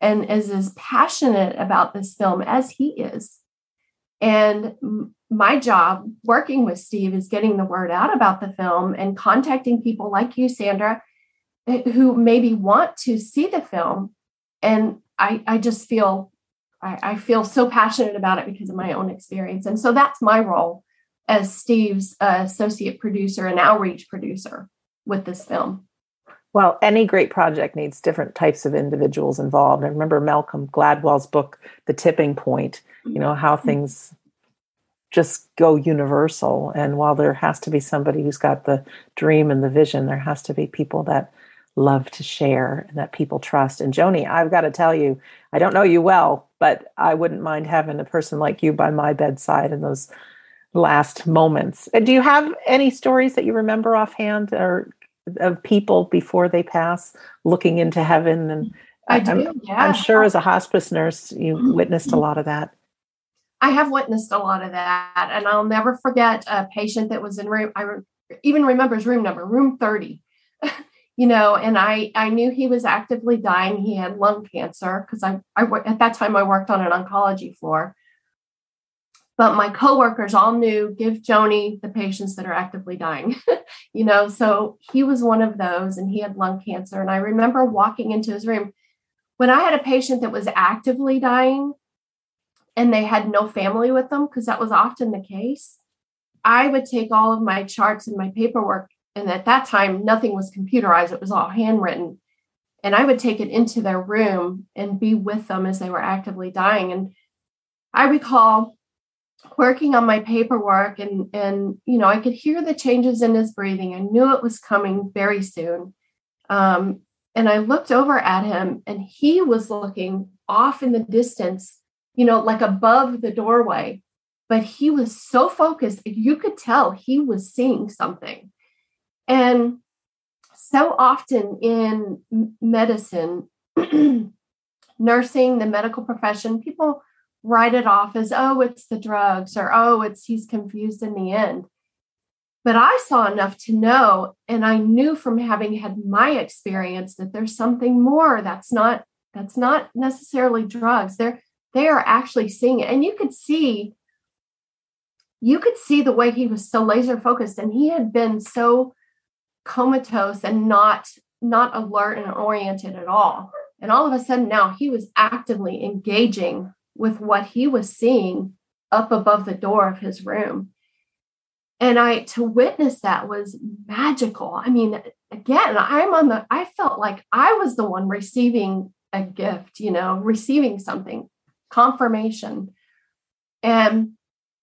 and is as passionate about this film as he is. And my job working with Steve is getting the word out about the film and contacting people like you, Sandra, who maybe want to see the film. And i i just feel I, I, feel so passionate about it because of my own experience. And so that's my role as steve's uh, associate producer and outreach producer with this film well any great project needs different types of individuals involved i remember malcolm gladwell's book the tipping point you know how mm-hmm. things just go universal and while there has to be somebody who's got the dream and the vision there has to be people that love to share and that people trust. And Joni, I've got to tell you, I don't know you well, but I wouldn't mind having a person like you by my bedside in those last moments. And do you have any stories that you remember offhand or of people before they pass looking into heaven and I do, I'm, yeah. I'm sure as a hospice nurse you mm-hmm. witnessed a lot of that. I have witnessed a lot of that and I'll never forget a patient that was in room I re- even remember his room number, room 30. you know and i i knew he was actively dying he had lung cancer because I, I at that time i worked on an oncology floor but my coworkers all knew give joni the patients that are actively dying. You know so he was one of those and he had lung cancer. And i remember walking into his room when i had a patient that was actively dying and they had no family with them because that was often the case i would take all of my charts and my paperwork and at that time nothing was computerized it was all handwritten. And i would take it into their room and be with them as they were actively dying. And i recall working on my paperwork and and you know i could hear the changes in his breathing. I knew it was coming very soon. Um, and i looked over at him and he was looking off in the distance you know like above the doorway. But he was so focused you could tell he was seeing something. And so often in medicine, nursing, the medical profession, people write it off as, oh, it's the drugs or oh, it's he's confused in the end. But I saw enough to know, and I knew from having had my experience that there's something more that's not that's not necessarily drugs. They're they are actually seeing it. And you could see you could see the way he was so laser focused and he had been so comatose and not not alert and oriented at all and all of a sudden now he was actively engaging with what he was seeing up above the door of his room. And i to witness that was magical. I mean again i'm on the i felt like i was the one receiving a gift you know receiving something confirmation. And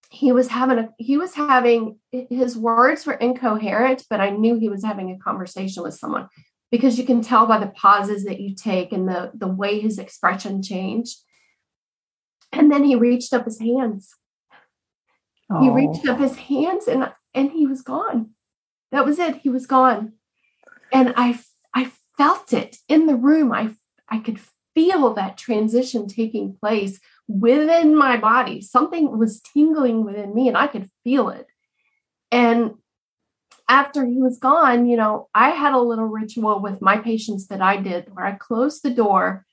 he was having a he was having his words were incoherent but i knew he was having a conversation with someone. Because you can tell by the pauses that you take and the the way his expression changed and then he reached up his hands oh. he reached up his hands and and he was gone that was it he was gone and i i felt it in the room i i could feel that transition taking place within my body. Something was tingling within me and I could feel it. And after he was gone, you know, I had a little ritual with my patients that I did where I closed the door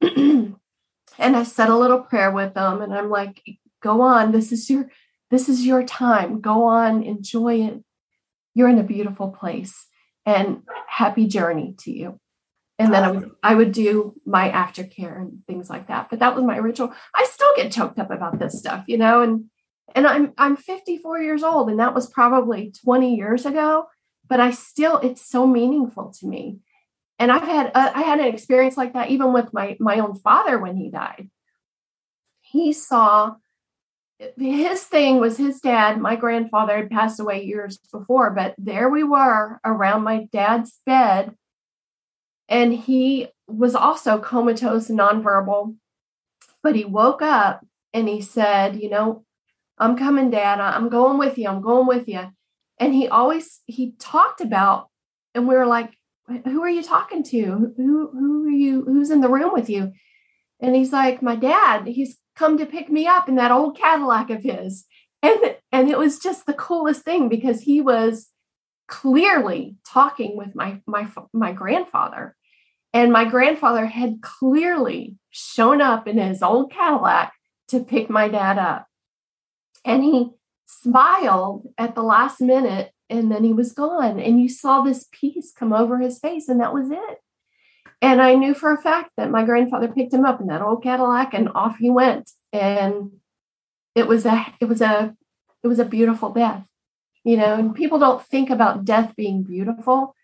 and I said a little prayer with them and I'm like, go on, this is your this is your time. Go on, enjoy it. You're in a beautiful place and happy journey to you and then I would I would do my aftercare and things like that. But that was my ritual. I still get choked up about this stuff, you know, and and I'm I'm 54 years old, and that was probably 20 years ago. But I still, it's so meaningful to me. And I've had uh, I had an experience like that even with my my own father when he died. He saw his thing was his dad. My grandfather had passed away years before, but there we were around my dad's bed and he was also comatose nonverbal. But he woke up and he said, You know, I'm coming, Dad. I'm going with you. I'm going with you. And he always he talked about, and we were like, Who are you talking to? Who who are you? Who's in the room with you? And he's like, My dad. He's come to pick me up in that old Cadillac of his. And and it was just the coolest thing because he was clearly talking with my my my grandfather and my grandfather had clearly shown up in his old Cadillac to pick my dad up. And he smiled at the last minute and then he was gone. And you saw this peace come over his face, and that was it. And I knew for a fact that my grandfather picked him up in that old Cadillac and off he went. And it was a it was a it was a beautiful death. You know, and people don't think about death being beautiful.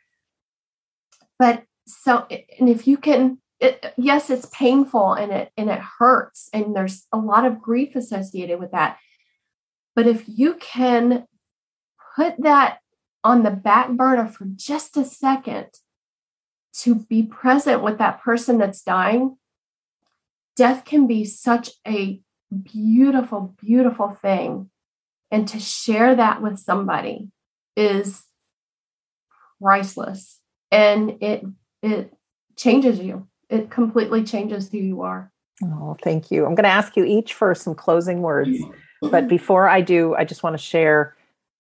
But so and if you can it, yes it's painful and it and it hurts and there's a lot of grief associated with that but if you can put that on the back burner for just a second to be present with that person that's dying death can be such a beautiful beautiful thing and to share that with somebody is priceless and it it changes you. It completely changes who you are. Oh, thank you. I'm going to ask you each for some closing words. But before I do, I just want to share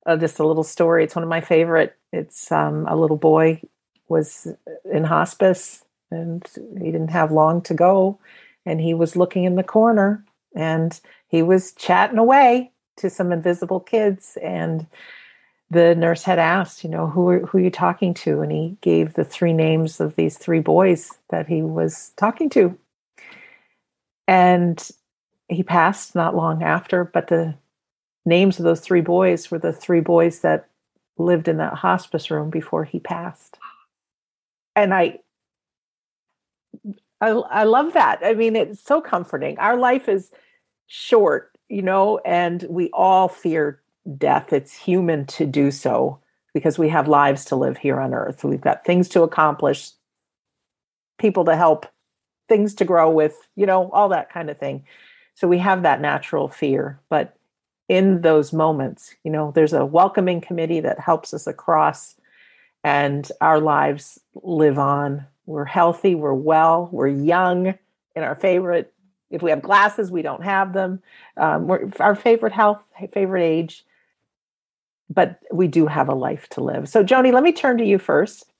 uh, just a little story. It's one of my favorite. It's um, a little boy was in hospice and he didn't have long to go. And he was looking in the corner and he was chatting away to some invisible kids. And the nurse had asked, you know, who are, who are you talking to? And he gave the three names of these three boys that he was talking to. And he passed not long after, but the names of those three boys were the three boys that lived in that hospice room before he passed. And I I, I love that. I mean, it's so comforting. Our life is short, you know, and we all fear death. It's human to do so because we have lives to live here on earth. We've got things to accomplish, people to help, things to grow with, you know, all that kind of thing. So we have that natural fear. But in those moments, you know, there's a welcoming committee that helps us across, and our lives live on. We're healthy, we're well, we're young in our favorite. If we have glasses, we don't have them. Um, we're our favorite health, favorite age but we do have a life to live. So, Joni, let me turn to you first,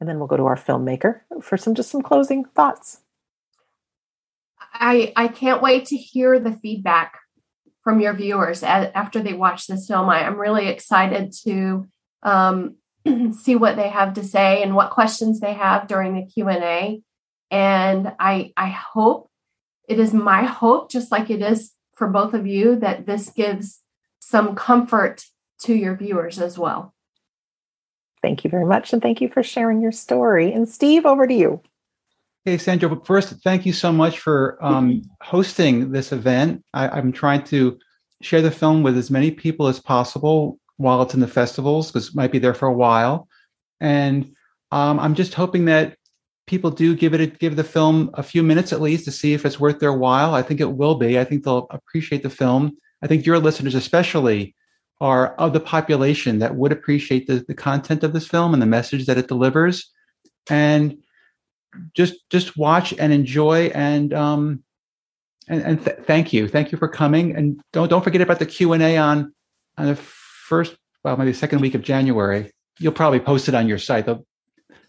and then we'll go to our filmmaker for some just some closing thoughts. I I can't wait to hear the feedback from your viewers after they watch this film. I, am really excited to um, see what they have to say and what questions they have during the Q&A. And I, I hope, it is my hope, just like it is for both of you, that this gives some comfort to your viewers as well. Thank you very much. And thank you for sharing your story. And Steve, over to you. Hey, Sandra, but first, thank you so much for um, hosting this event. I, am trying to share the film with as many people as possible while it's in the festivals, because it might be there for a while. And um, I'm just hoping that people do give it a, give the film a few minutes at least to see if it's worth their while. I think it will be. I think they'll appreciate the film. I think your listeners, especially, are of the population that would appreciate the, the content of this film and the message that it delivers. And just just watch and enjoy and um and, and th- thank you. Thank you for coming. And don't don't forget about the q&a on on the first well maybe the second week of january. You'll probably post it on your site the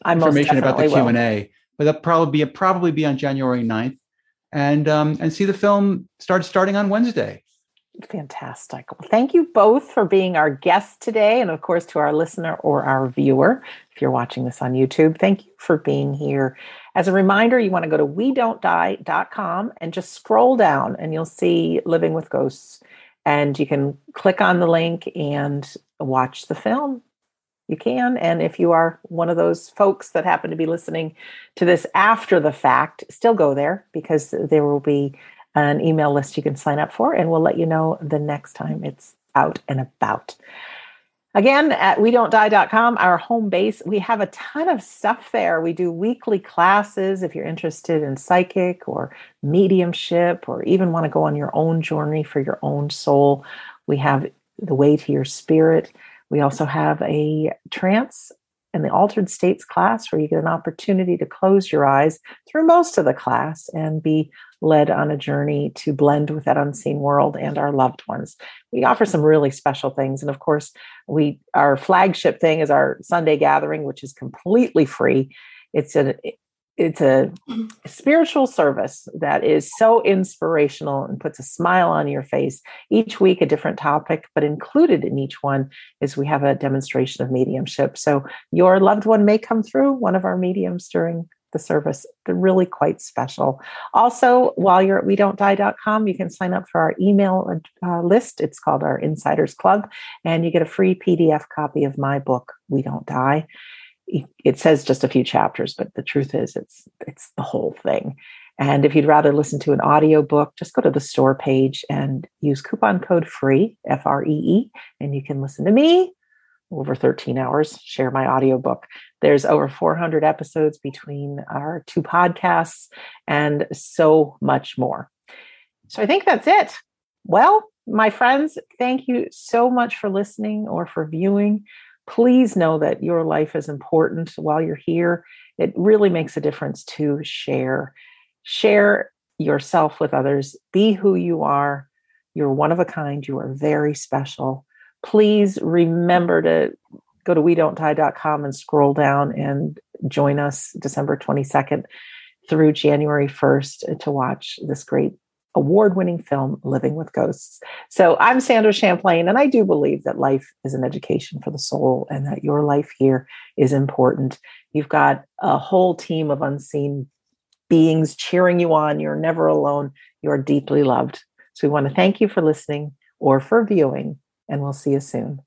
information about the q&a but that'll probably be probably be on january 9th and um and see the film start starting on wednesday. Fantastic. Well, thank you both for being our guests today. And of course, to our listener or our viewer, if you're watching this on YouTube, thank you for being here. As a reminder, you want to go to we don't die.com and just scroll down and you'll see Living with Ghosts. And you can click on the link and watch the film. You can. And if you are one of those folks that happen to be listening to this after the fact, still go there because there will be an email list you can sign up for, and we'll let you know the next time it's out and about. Again, at we don't die.com, our home base, we have a ton of stuff there. We do weekly classes if you're interested in psychic or mediumship or even want to go on your own journey for your own soul. We have the way to your spirit. We also have a trance and the altered states class where you get an opportunity to close your eyes through most of the class and be led on a journey to blend with that unseen world and our loved ones. We offer some really special things. And of course, we our flagship thing is our Sunday gathering, which is completely free. It's a it's a spiritual service that is so inspirational and puts a smile on your face. Each week, a different topic, but included in each one is we have a demonstration of mediumship. So your loved one may come through one of our mediums during the service. They're really quite special. Also, while you're at we don't die.com, you can sign up for our email uh, list. It's called our Insiders Club, and you get a free PDF copy of my book, We Don't Die. It says just a few chapters, but the truth is it's it's the whole thing. And if you'd rather listen to an audio book, just go to the store page and use coupon code FREE, F R E E, and you can listen to me over 13 hours, share my audiobook. There's over 400 episodes between our two podcasts and so much more. So I think that's it. Well, my friends, thank you so much for listening or for viewing. Please know that your life is important while you're here. It really makes a difference to share. Share yourself with others. Be who you are. You're one of a kind. You are very special please remember to go to we don't and scroll down and join us December 22nd through January 1st to watch this great award winning film, Living with Ghosts. So I'm Sandra Champlain, and I do believe that life is an education for the soul and that your life here is important. You've got a whole team of unseen beings cheering you on. You're never alone. You're deeply loved. So we want to thank you for listening or for viewing and we'll see you soon.